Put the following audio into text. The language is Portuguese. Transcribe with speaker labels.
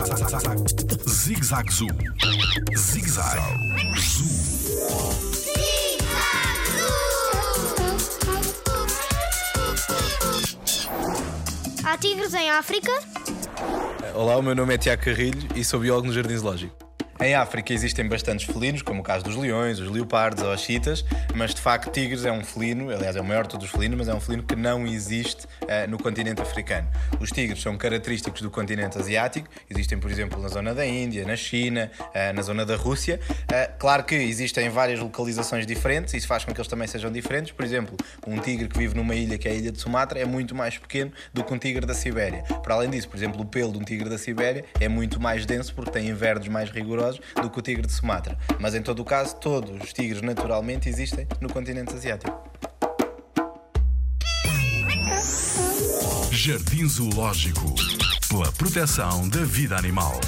Speaker 1: Zig Zag Zoo. Zig Zag Zoo.
Speaker 2: Há tigres em África?
Speaker 3: Olá, o meu nome é Tiago Carrilho e sou biólogo no Jardim Zoológico. Em África existem bastantes felinos, como o caso dos leões, os leopardos ou as chitas, mas de facto tigres é um felino, aliás é o maior de todos os felinos, mas é um felino que não existe uh, no continente africano. Os tigres são característicos do continente asiático, existem por exemplo na zona da Índia, na China, uh, na zona da Rússia. Uh, claro que existem várias localizações diferentes, isso faz com que eles também sejam diferentes. Por exemplo, um tigre que vive numa ilha que é a ilha de Sumatra é muito mais pequeno do que um tigre da Sibéria. Para além disso, por exemplo, o pelo de um tigre da Sibéria é muito mais denso porque tem invernos mais rigorosos do que o tigre de Sumatra. Mas em todo o caso, todos os tigres naturalmente existem no continente asiático.
Speaker 1: Jardim Zoológico. Pela proteção da vida animal.